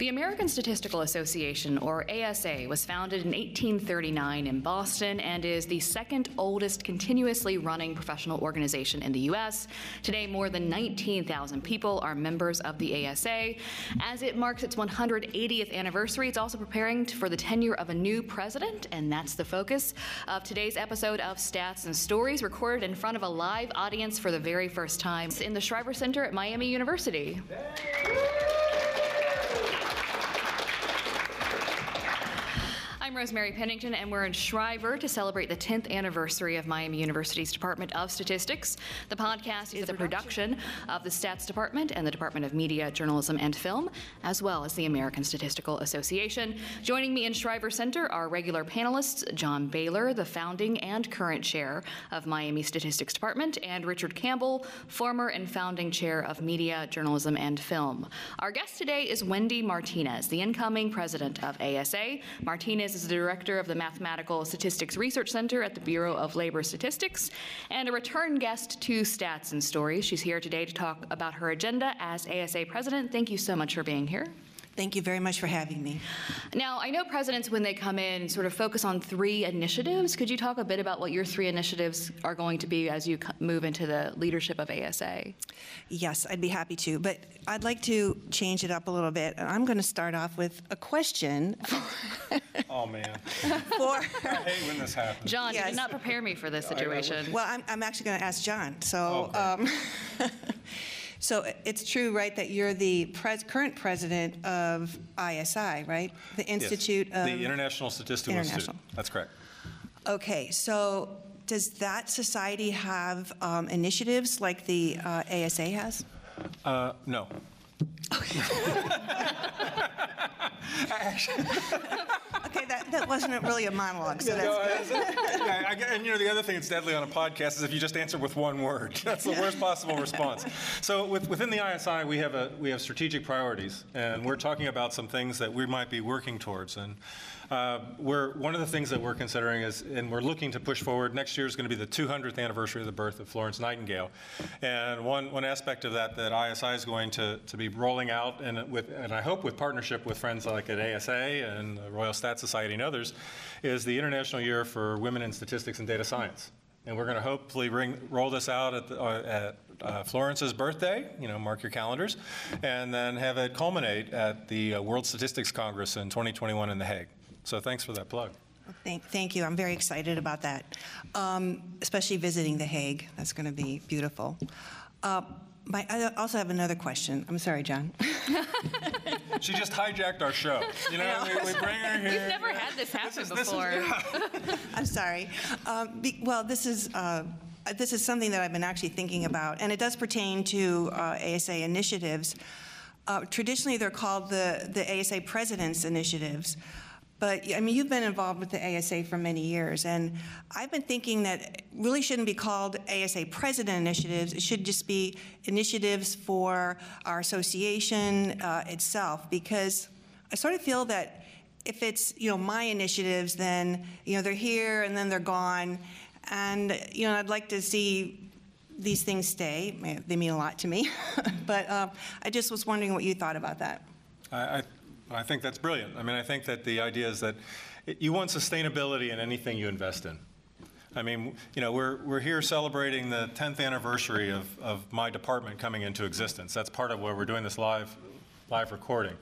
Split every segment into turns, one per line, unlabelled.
The American Statistical Association, or ASA, was founded in 1839 in Boston and is the second oldest continuously running professional organization in the U.S. Today, more than 19,000 people are members of the ASA. As it marks its 180th anniversary, it's also preparing for the tenure of a new president, and that's the focus of today's episode of Stats and Stories, recorded in front of a live audience for the very first time in the Shriver Center at Miami University. I'm Rosemary Pennington, and we're in Shriver to celebrate the 10th anniversary of Miami University's Department of Statistics. The podcast is a production of the Stats Department and the Department of Media, Journalism, and Film, as well as the American Statistical Association. Joining me in Shriver Center are regular panelists John Bailer, the founding and current chair of Miami Statistics Department, and Richard Campbell, former and founding chair of Media, Journalism, and Film. Our guest today is Wendy Martinez, the incoming president of ASA. Martinez is the director of the Mathematical Statistics Research Center at the Bureau of Labor Statistics and a return guest to Stats and Stories. She's here today to talk about her agenda as ASA president. Thank you so much for being here.
Thank you very much for having me.
Now, I know presidents, when they come in, sort of focus on three initiatives. Could you talk a bit about what your three initiatives are going to be as you move into the leadership of ASA?
Yes, I'd be happy to, but I'd like to change it up a little bit. I'm going to start off with a question.
oh, man.
For,
I hate when this happens.
John,
Yes.
you did not prepare me for this situation.
well, I'm, I'm actually going to ask John. So,
Okay.
um, so it's true, right, that you're the pres- current president of ISI, right? The
Yes.
Institute of.
The International Statistical Institute. That's correct.
Okay, so does that society have um, initiatives like the uh, ASA has?
Uh, no.
Okay, that, that wasn't really a monologue, so that's good.
Yeah, I and you know the other thing that's deadly on a podcast is if you just answer with one word. That's the worst possible response. So with, within the ISI, we have a we have strategic priorities, and we're talking about some things that we might be working towards. And uh, we're one of the things that we're considering is, and we're looking to push forward. Next year is going to be the 200th anniversary of the birth of Florence Nightingale, and one one aspect of that that ISI is going to to be rolling out, and with and I hope with partnership with friends like at ASA and the Royal Stat Society and others, is the International Year for Women in Statistics and Data Science. And we're going to hopefully bring, roll this out at, the, uh, at uh, Florence's birthday, you know, mark your calendars, and then have it culminate at the uh, World Statistics Congress in 2021 in The Hague. So thanks for that plug.
Thank, thank you. I'm very excited about that, um, especially visiting The Hague. That's going to be beautiful. Uh, my, I also have another question. I'm sorry, John.
She just hijacked our show. You know, we, we bring her here.
We've never had this happen
is- this is-
before.
I'm sorry. Um, be, well, this is uh, this is something that I've been actually thinking about, and it does pertain to uh, ASA initiatives. Uh, traditionally, they're called the the ASA President's Initiatives. But I mean, you've been involved with the ASA for many years, and I've been thinking that really shouldn't be called ASA President Initiatives. It should just be initiatives for our association uh, itself, because I sort of feel that if it's you know my initiatives, then you know they're here and then they're gone, and you know I'd like to see these things stay. They mean a lot to me, but uh, I just was wondering what you thought about that.
I, I, I think that's brilliant. I mean, I think that the idea is that it, you want sustainability in anything you invest in. I mean, you know, we're, we're here celebrating the 10th anniversary of, of my department coming into existence. That's part of why we're doing this live, live recording.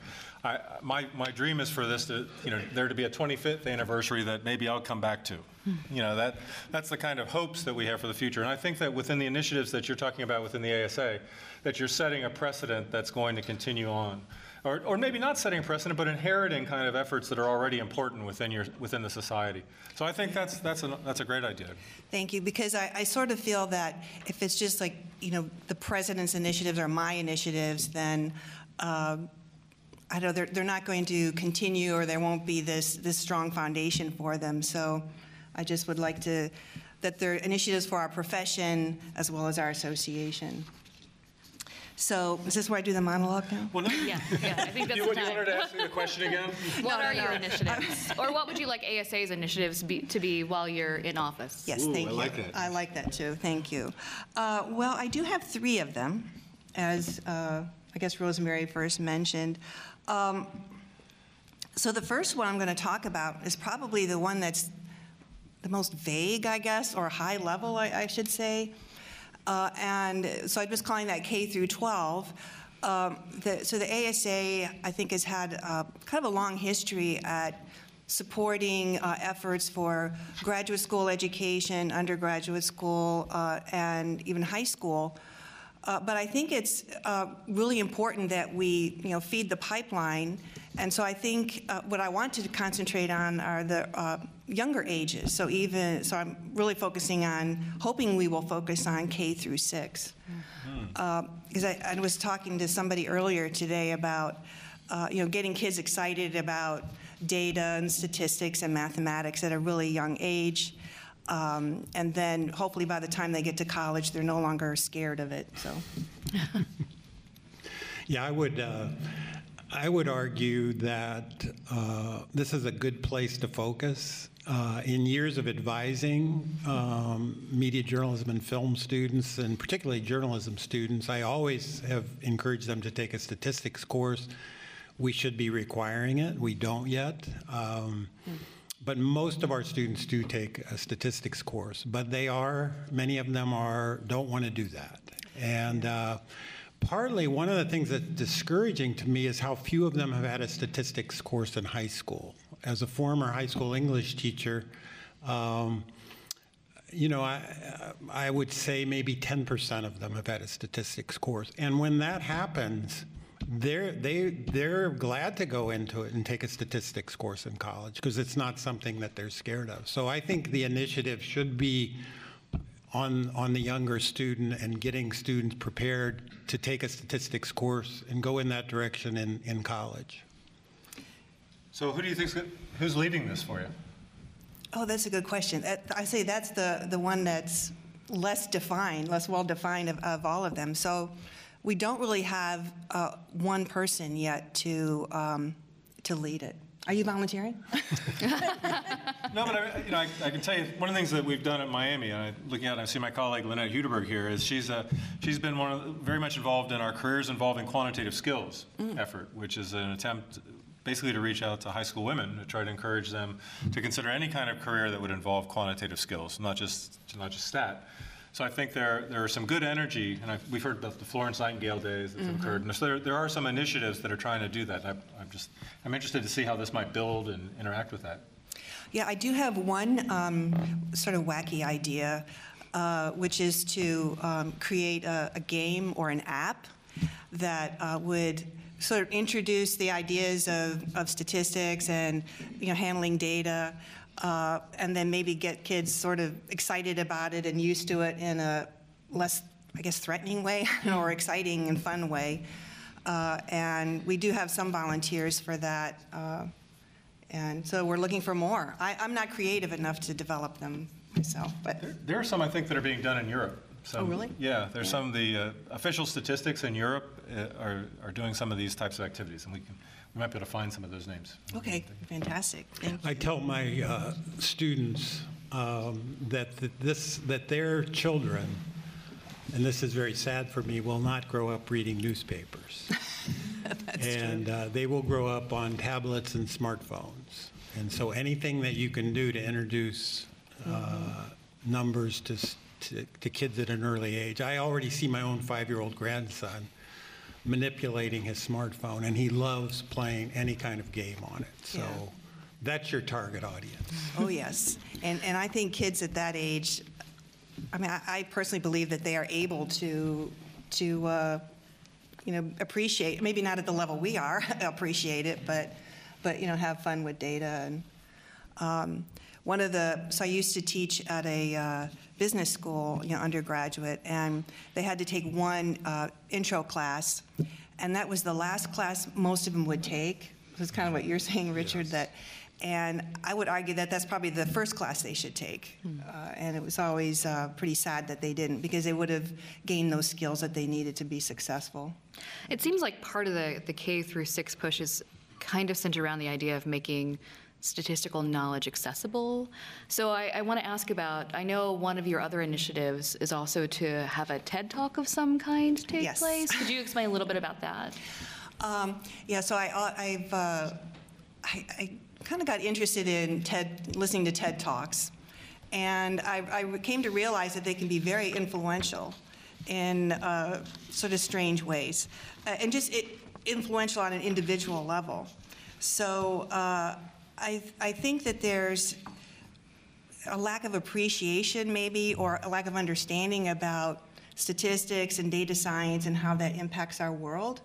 I, my, my dream is for this to, you know, there to be a 25th anniversary that maybe I'll come back to. Hmm. You know, that, that's the kind of hopes that we have for the future. And I think that within the initiatives that you're talking about within the ASA, that you're setting a precedent that's going to continue on. Or, or maybe not setting precedent, but inheriting kind of efforts that are already important within, your, within the society. So I think that's, that's, a, that's a great idea.
Thank you, because I, I sort of feel that if it's just like, you know, the president's initiatives or my initiatives, then, um, I know they're, they're not going to continue or there won't be this, this strong foundation for them. So I just would like to, that they're initiatives for our profession as well as our association. So is this where I do the monologue now?
Well, no,
Yeah, yeah, I think that's
you,
the
you
time.
wanted to ask me the question again?
What
No,
are
no,
your initiatives? or what would you like ASA's initiatives be, to be while you're in office?
Yes,
Ooh,
thank
I
you.
like that.
I like that too. Thank you. Uh, well, I do have three of them, as uh, I guess Rosemary first mentioned. So the first one I'm going to talk about is probably the one that's the most vague, I guess, or high level, I, I should say. Uh, and so I'm just calling that K through 12. Um, the, so the ASA, I think, has had uh, kind of a long history at supporting uh, efforts for graduate school education, undergraduate school, uh, and even high school. Uh, But I think it's uh, really important that we, you know, feed the pipeline. And so I think uh, what I want to concentrate on are the uh, younger ages. So even, so I'm really focusing on, hoping we will focus on K through six. Because I I was talking to somebody earlier today about, uh, you know, getting kids excited about data and statistics and mathematics at a really young age. Um, And then hopefully by the time they get to college, they're no longer scared of it, so.
Yeah, I would, uh, I would argue that uh, this is a good place to focus. Uh, In years of advising um, media journalism and film students, and particularly journalism students, I always have encouraged them to take a statistics course. We should be requiring it. We don't yet. Um, But most of our students do take a statistics course, but they are, many of them are, don't want to do that. And uh, partly, one of the things that's discouraging to me is how few of them have had a statistics course in high school. As a former high school English teacher, um, you know, I, I would say maybe 10% of them have had a statistics course. And when that happens, they're, they, they're glad to go into it and take a statistics course in college because it's not something that they're scared of. So I think the initiative should be on, on the younger student and getting students prepared to take a statistics course and go in that direction in, in college.
So who do you think's, go- who's leading this for you?
Oh, that's a good question. I say that's the, the one that's less defined, less well-defined of, of all of them. So we don't really have uh, one person yet to, um, to lead it. Are you volunteering?
No, but I, you know, I, I can tell you, one of the things that we've done at Miami, and I, looking out, and I see my colleague Lynette Hudiburgh here, is she's a, she's been one of, the- very much involved in our careers involving quantitative skills effort, which is an attempt basically to reach out to high school women to try to encourage them to consider any kind of career that would involve quantitative skills, not just not just stat. So I think there there are some good energy, and I've, we've heard about the Florence Nightingale days that have occurred. And so there, there are some initiatives that are trying to do that. I, I'm just I'm interested to see how this might build and interact with that.
Yeah, I do have one um, sort of wacky idea, uh, which is to um, create a, a game or an app that uh, would sort of introduce the ideas of, of statistics and you know handling data, uh, and then maybe get kids sort of excited about it and used to it in a less, I guess, threatening way or exciting and fun way. Uh, and we do have some volunteers for that. Uh, and so we're looking for more. I, I'm not creative enough to develop them myself, but
There- There are some, I think, that are being done in Europe. Some-
Oh, really?
Yeah, there's some of the uh, official statistics in Europe uh, are, are doing some of these types of activities, and we can, we might be able to find some of those names.
okay, fantastic. Thank you.
I tell my uh, students um, that th- this, that their children, and this is very sad for me, will not grow up reading newspapers. And uh, they will grow up on tablets and smartphones. And so anything that you can do to introduce uh, numbers to, to to kids at an early age. I already see my own five-year-old grandson manipulating his smartphone, and he loves playing any kind of game on it. So
Yeah.
that's your target audience.
Oh, yes. And, and I think kids at that age, I mean, I, I personally believe that they are able to, to, uh, you know, appreciate, maybe not at the level we are, appreciate it, but, but, you know, have fun with data. And um, one of the, so I used to teach at a uh, business school, you know, undergraduate, and they had to take one uh, intro class, and that was the last class most of them would take. That's kind of what you're saying, Richard, that, and I would argue that that's probably the first class they should take. Uh, And it was always uh, pretty sad that they didn't, because they would have gained those skills that they needed to be successful.
It seems like part of the, the K through six push is kind of centered around the idea of making statistical knowledge accessible. So I, I want to ask about, I know one of your other initiatives is also to have a TED Talk of some kind take
Yes.
place. Could you explain a little bit about that?
Um, yeah, so I, I've, uh, I, I kind of got interested in TED, listening to TED Talks. And I, I came to realize that they can be very influential in uh, sort of strange ways, uh, and just it, influential on an individual level. So uh, I, I think that there's a lack of appreciation, maybe, or a lack of understanding about statistics and data science and how that impacts our world.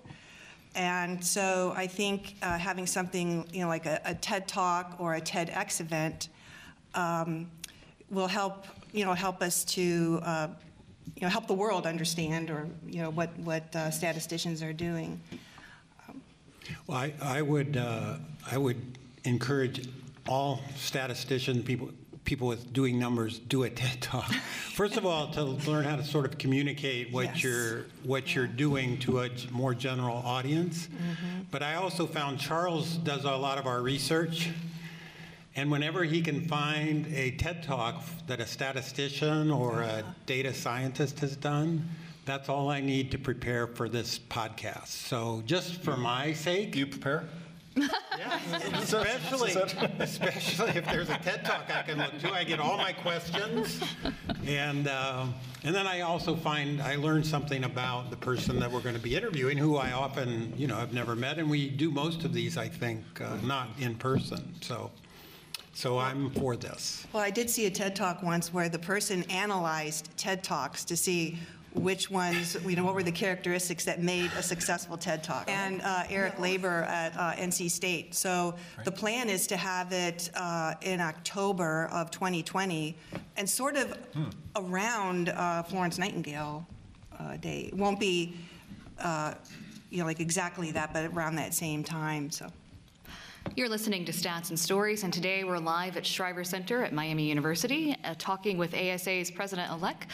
And so I think uh, having something, you know, like a, a, TED Talk or a TEDx event um, will help, you know, help us to, uh, you know, help the world understand or, you know, what, what uh, statisticians are doing.
Well, I, I would, uh, I would encourage all statisticians, people, people with doing numbers, do a TED Talk. First of all, to learn how to sort of communicate what
Yes.
you're what you're doing to a more general audience.
Mm-hmm.
But I also found Charles does a lot of our research. And whenever he can find a TED Talk that a statistician or a data scientist has done, that's all I need to prepare for this podcast. So just for my sake,
you prepare?
Especially, especially if there's a TED Talk I can look to, I get all my questions, and uh, and then I also find I learn something about the person that we're going to be interviewing, who I often you know have never met, and we do most of these I think uh, not in person. So, so I'm for this.
Well, I did see a TED Talk once where the person analyzed TED Talks to see which ones, you know, what were the characteristics that made a successful TED Talk. And uh, Eric Laber at uh, NC State. So the plan is to have it uh, in October of 2020 and sort of around uh, Florence Nightingale uh, Day. It won't be, uh, you know, like exactly that, but around that same time, so.
You're listening to Stats and Stories, and today we're live at Shriver Center at Miami University, uh, talking with ASA's president-elect,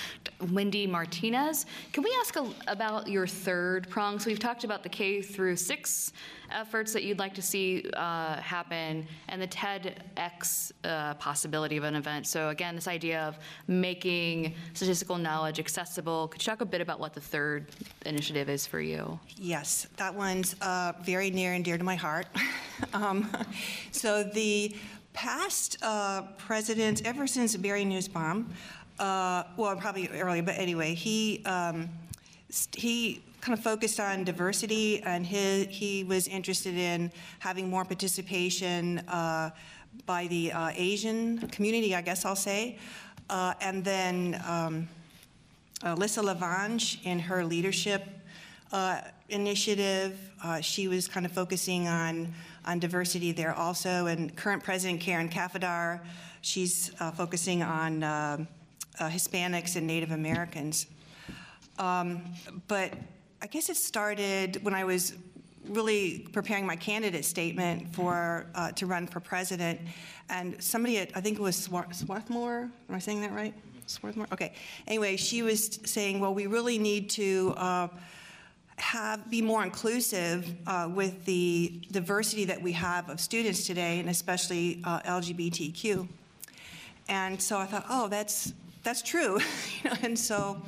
Wendy Martinez. Can we ask a, about your third prong? So we've talked about the K through six efforts that you'd like to see uh, happen, and the TEDx uh, possibility of an event. So again, this idea of making statistical knowledge accessible. Could you talk a bit about what the third initiative is for you?
Yes, that one's uh, very near and dear to my heart. um, so the past uh, presidents, ever since Barry Nussbaum, uh, well, probably earlier, but anyway, he um, he kind of focused on diversity, and he he was interested in having more participation uh, by the uh, Asian community, I guess I'll say, uh, and then. Um, Alyssa LaVange, in her leadership uh, initiative, uh, she was kind of focusing on, on diversity there also. And current President Karen Kafadar, she's uh, focusing on uh, uh, Hispanics and Native Americans. Um, but I guess it started when I was really preparing my candidate statement for uh, to run for president, and somebody at I think it was Swar- Swarthmore. Am I saying that right? Swarthmore. Okay. Anyway, she was saying, well, we really need to. Uh, have be more inclusive uh, with the diversity that we have of students today, and especially uh, LGBTQ. And so I thought, oh, that's that's true, you know. And so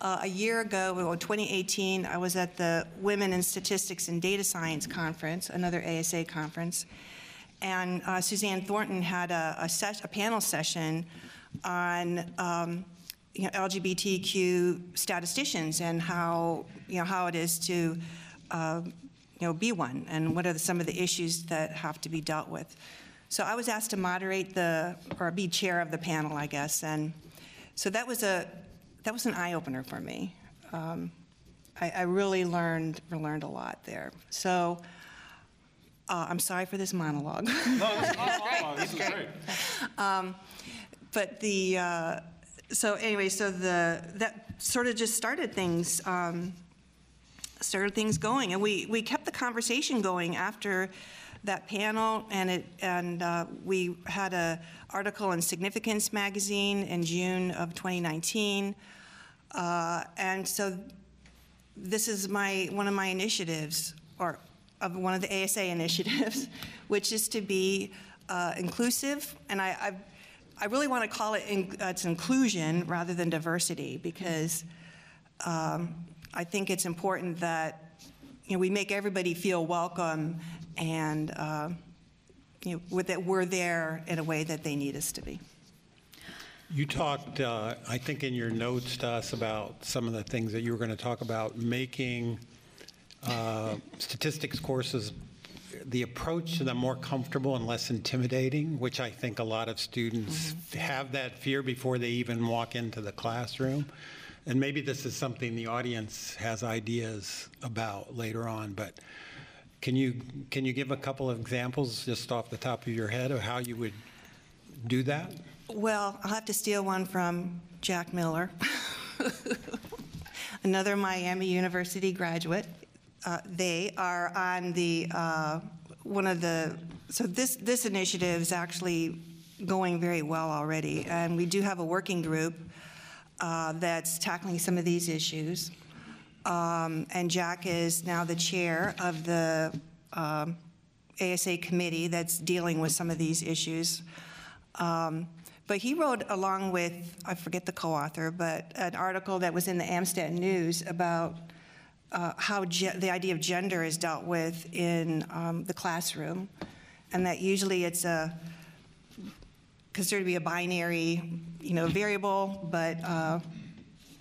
uh, a year ago, well, 2018, I was at the Women in Statistics and Data Science conference, another ASA conference, and uh, Suzanne Thornton had a, a, ses- a panel session on. Um, you know, LGBTQ statisticians and how you know how it is to uh, you know be one and what are the, some of the issues that have to be dealt with. So I was asked to moderate the or be chair of the panel, I guess, and so that was a that was an eye opener for me. Um, I, I really learned learned a lot there. So. Uh, I'm sorry for this monologue.
No, this is, oh, this is great.
but the uh, so anyway, so the that sort of just started things um, started things going, and we we kept the conversation going after that panel, and it and uh, we had a article in Significance magazine in June of 2019, uh, and so this is my one of my initiatives or of one of the ASA initiatives, which is to be uh, inclusive, and I. I've, I really want to call it in, uh, it's inclusion rather than diversity because um, I think it's important that you know, we make everybody feel welcome and, uh, you know, that we're there in a way that they need us to be.
You talked, uh, I think, in your notes to us about some of the things that you were going to talk about, making uh, statistics courses, the approach to them more comfortable and less intimidating, which I think a lot of students mm-hmm. have that fear before they even walk into the classroom. And maybe this is something the audience has ideas about later on, but can you, can you give a couple of examples just off the top of your head of how you would do that?
Well, I'll have to steal one from Jack Miller, another Miami University graduate. Uh, they are on the uh, one of the so this this initiative is actually going very well already, and we do have a working group uh, that's tackling some of these issues. Um, and Jack is now the chair of the um, ASA committee that's dealing with some of these issues. Um, but he wrote, along with, I forget the co author, but an article that was in the Amstat News about uh, how the idea of gender is dealt with in um, the classroom, and that usually it's a considered to be a binary, you know, variable, but uh,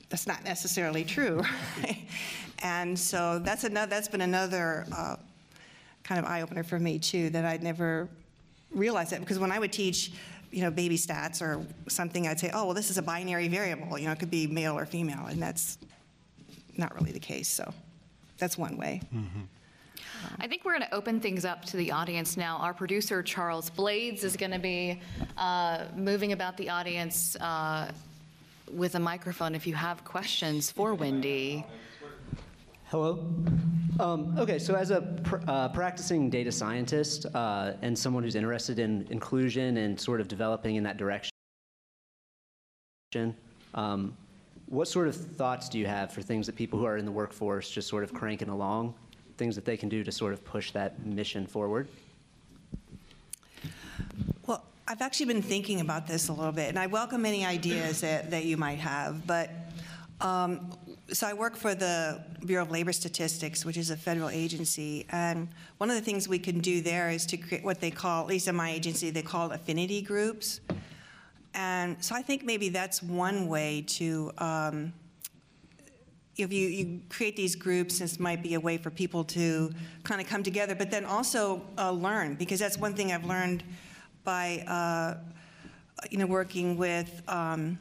that's not necessarily true. and so that's another. That's been another uh, kind of eye opener for me too. That I'd never realized that because when I would teach, you know, baby stats or something, I'd say, oh, well, this is a binary variable. You know, it could be male or female, and that's not really the case. So that's one way.
I think we're going to open things up to the audience now. Our producer, Charles Blades, is going to be uh, moving about the audience uh, with a microphone if you have questions for Wendy.
Hello. Um, okay, so as a pr- uh, practicing data scientist uh, and someone who's interested in inclusion and sort of developing in that direction, um, what sort of thoughts do you have for things that people who are in the workforce just sort of cranking along, things that they can do to sort of push that mission forward?
Well, I've actually been thinking about this a little bit, and I welcome any ideas that, that you might have. But um, so I work for the Bureau of Labor Statistics, which is a federal agency, and one of the things we can do there is to create what they call, at least in my agency, they call affinity groups. And so I think maybe that's one way to. Um, if you, you create these groups, this might be a way for people to kind of come together, but then also uh, learn, because that's one thing I've learned by, uh, you know, working with um,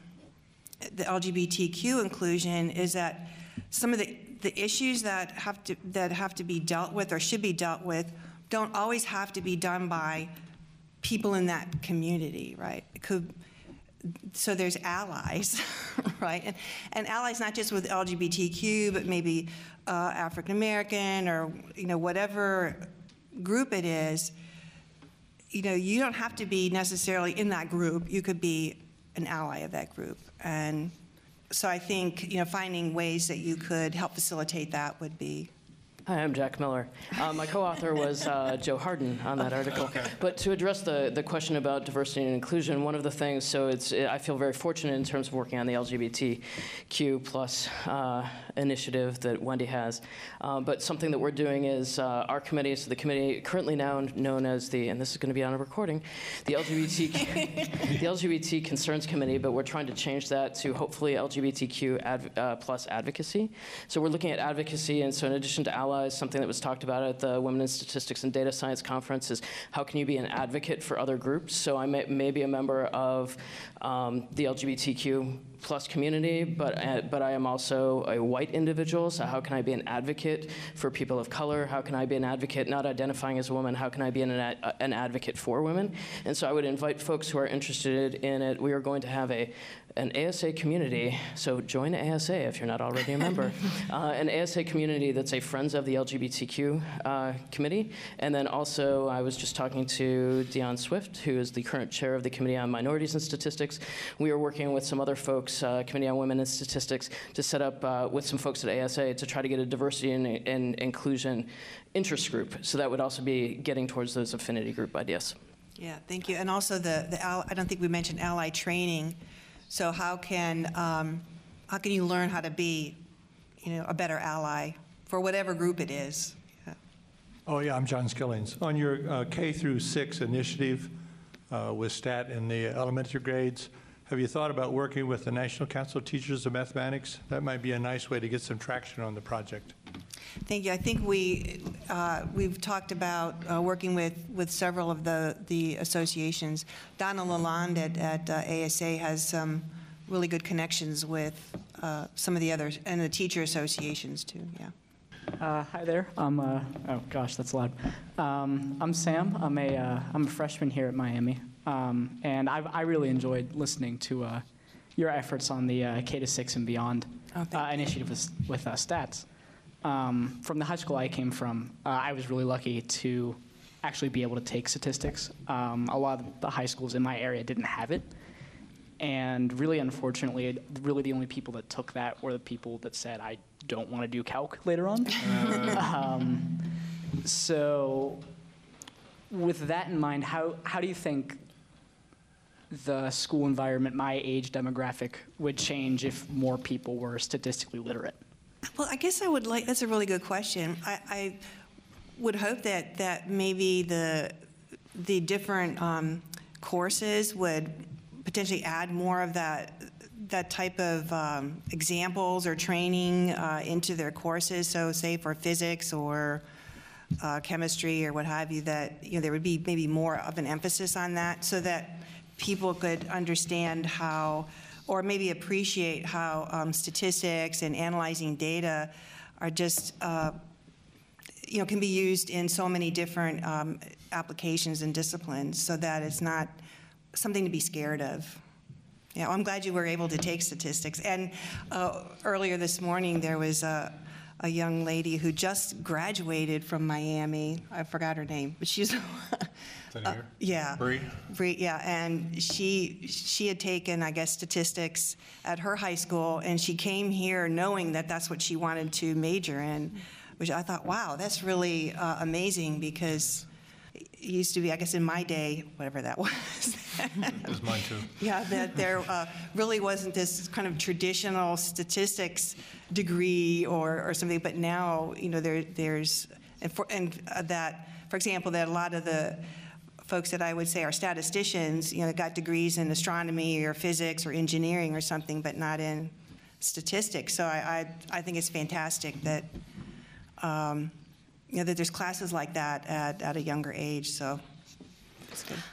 the LGBTQ inclusion is that some of the, the issues that have to that have to be dealt with or should be dealt with don't always have to be done by people in that community, right? It could so there's allies, right? And, and allies not just with LGBTQ, but maybe uh, African American or you know whatever group it is. You know, you don't have to be necessarily in that group. You could be an ally of that group, and so I think you know finding ways that you could help facilitate that would be
Hi, I'm Jack Miller. Uh, my co-author was uh, Jo Hardin on that article. But to address the, the question about diversity and inclusion, one of the things, so it's I feel very fortunate in terms of working on the LGBTQ plus uh, initiative that Wendy has. Uh, but something that we're doing is uh, our committee, so the committee currently now known as the, and this is going to be on a recording, the LGBT the LGBT Concerns Committee, but we're trying to change that to hopefully LGBTQ adv- uh, plus advocacy. So we're looking at advocacy, and so in addition to allies, something that was talked about at the Women in Statistics and Data Science Conference is how can you be an advocate for other groups? So I may, may be a member of um, the LGBTQ plus community, but uh, but I am also a white individual. So how can I be an advocate for people of color? How can I be an advocate not identifying as a woman? How can I be an ad- an advocate for women? And so I would invite folks who are interested in it. We are going to have a an ASA community. So join ASA if you're not already a member. uh, an ASA community that's a Friends of the LGBTQ uh, committee. And then also, I was just talking to Dion Swift, who is the current chair of the Committee on Minorities and Statistics. We are working with some other folks, uh, Committee on Women and Statistics, to set up uh, with some folks at ASA to try to get a diversity and, and inclusion interest group. So that would also be getting towards those affinity group ideas.
Yeah, thank you. And also the, the I don't think we mentioned ally training. So how can, um, how can you learn how to be, you know, a better ally for whatever group it is? Yeah.
Oh, yeah, I'm John Skillings. On your uh, K through 6 initiative uh, with STAT in the elementary grades, have you thought about working with the National Council of Teachers of Mathematics? That might be a nice way to get some traction on the project.
Thank you. I think we, uh, we've talked about uh, working with, with several of the, the associations. Donna LaLonde at, at uh, ASA has some really good connections with uh, some of the others, and the teacher associations, too, yeah.
Uh, hi there. I'm uh, oh gosh, that's loud. Um, I'm Sam. I'm a uh, I'm a freshman here at Miami, um, and I've, I really enjoyed listening to uh, your efforts on the uh, K to six and beyond
Oh,
uh, initiative with, with uh, stats. Um, from the high school I came from, uh, I was really lucky to actually be able to take statistics. Um, a lot of the high schools in my area didn't have it. And really, unfortunately, really the only people that took that were the people that said, I don't want to do calc later on. um, so, with that in mind, how, how do you think the school environment, my age demographic, would change if more people were statistically literate?
Well, I guess I would like, that's a really good question. I, I would hope that, that maybe the, the different um, courses would potentially add more of that, that type of um, examples or training uh, into their courses. So say for physics or uh, chemistry or what have you, that, you know, there would be maybe more of an emphasis on that so that people could understand how, or maybe appreciate how um, statistics and analyzing data are just, uh, you know, can be used in so many different um, applications and disciplines so that it's not something to be scared of. Yeah, I'm glad you were able to take statistics. And uh, earlier this morning, there was a, a young lady who just graduated from Miami. I forgot her name, but she's.
Here?
Yeah.
Bree?
Bree, yeah, and she, she had taken, I guess, statistics at her high school, and she came here knowing that that's what she wanted to major in, which I thought, wow, that's really uh, amazing, because it used to be, I guess, in my day, whatever that was.
It was mine, too.
Yeah, that there uh, really wasn't this kind of traditional statistics degree or, or something, but now, you know, there, there's, and, for, and uh, that, for example, that a lot of the folks that I would say are statisticians, you know, got degrees in astronomy or physics or engineering or something, but not in statistics. So I, I, I think it's fantastic that, um, you know, that there's classes like that at, at a younger age, so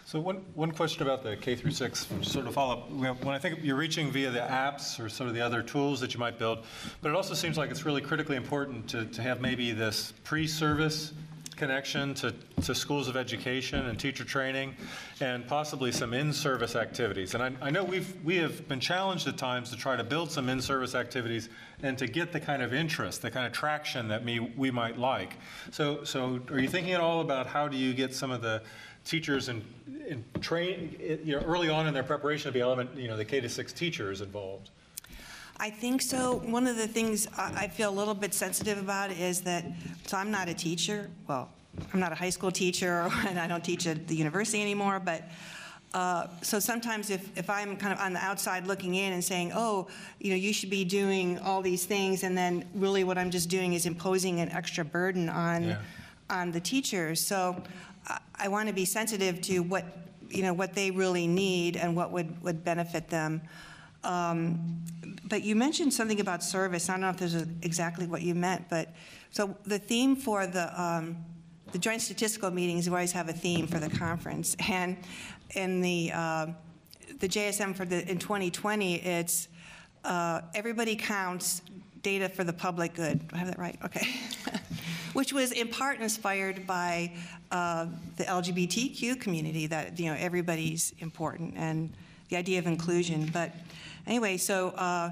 So one, one question about the K through six, sort of follow up, when when I think you're reaching via the apps or sort of the other tools that you might build, but it also seems like it's really critically important to, to have maybe this pre-service connection to, to schools of education and teacher training, and possibly some in-service activities. And I, I know we've, we have been challenged at times to try to build some in-service activities and to get the kind of interest, the kind of traction that me, we might like. So, so are you thinking at all about how do you get some of the teachers and, and train, you know, early on in their preparation of the element, you know, the K to six teachers involved?
I think so. One of the things I I feel a little bit sensitive about is that, so I'm not a teacher, well, I'm not a high school teacher, and I don't teach at the university anymore, but, uh, so sometimes if, if I'm kind of on the outside looking in and saying, oh, you know, you should be doing all these things, and then really what I'm just doing is imposing an extra burden on,
Yeah.
on the teachers. So I- want to be sensitive to what, you know, what they really need and what would, would benefit them. Um, But you mentioned something about service. I don't know if this is exactly what you meant, but, so the theme for the, um, the joint statistical meetings, we always have a theme for the conference. And in the, uh, the JSM for the, in 2020, it's uh, everybody counts data for the public good. Do I have that right? Okay. Which was in part inspired by uh, the LGBTQ community, that, you know, everybody's important, and the idea of inclusion. But anyway, so uh,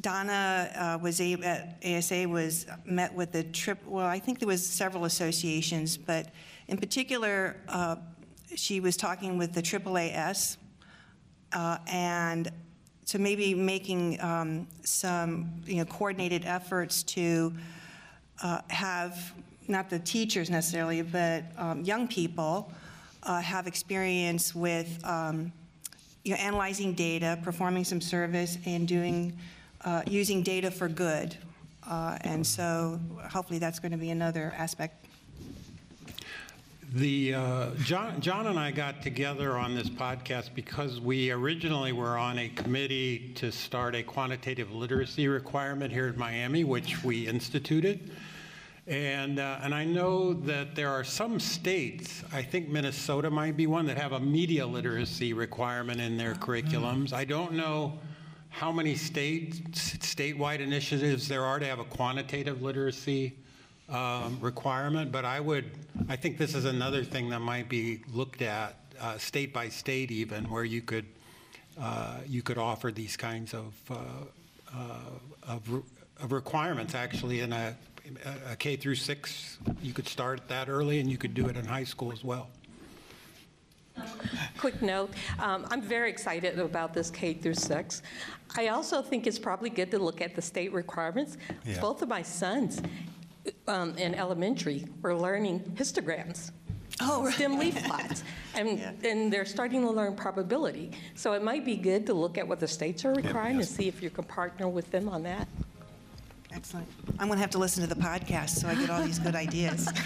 Donna uh, was a, at ASA was met with the trip. Well, I think there was several associations, but in particular, uh, she was talking with the AAAS, uh, and so maybe making um, some you know coordinated efforts to uh, have not the teachers necessarily, but um, young people uh, have experience with um, you know, analyzing data, performing some service, and doing uh, using data for good. Uh, and so hopefully that's going to be another aspect
The, uh, John, John and I got together on this podcast because we originally were on a committee to start a quantitative literacy requirement here in Miami, which we instituted. And, uh, and I know that there are some states, I think Minnesota might be one, that have a media literacy requirement in their curriculums. I don't know how many state, statewide initiatives there are to have a quantitative literacy um, requirement, but I would, I think this is another thing that might be looked at, uh, state by state even, where you could, uh, you could offer these kinds of, uh, uh, of of requirements, actually, in a, a K through six. You could start that early, and you could do it in high school as well.
Quick note, um, I'm very excited about this K through six. I also think it's probably good to look at the state requirements.
Yeah.
Both of my sons um, in elementary were learning histograms.
Oh, right.
Stem leaf plots. And, and they're starting to learn probability. So it might be good to look at what the states are requiring and see if you can partner with them on that.
Excellent. I'm going to have to listen to the podcast so I get all these good ideas.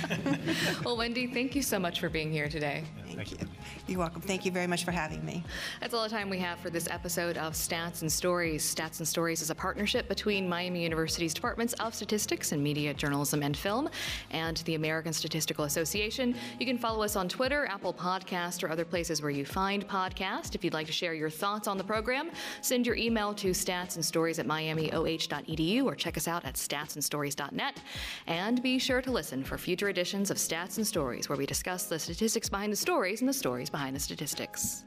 Well, Wendy, thank you so much for being here today.
Thank you. You're welcome. Thank you very much for having me.
That's all the time we have for this episode of Stats and Stories. Stats and Stories is a partnership between Miami University's Departments of Statistics and Media, Journalism, and Film and the American Statistical Association. You can follow us on Twitter, Apple Podcast, or other places where you find podcasts. If you'd like to share your thoughts on the program, send your email to statsandstories at miamioh.edu or check us out at statsandstories.net. And be sure to listen for future editions of Stats and Stories, where we discuss the statistics behind the stories and the stories behind the statistics.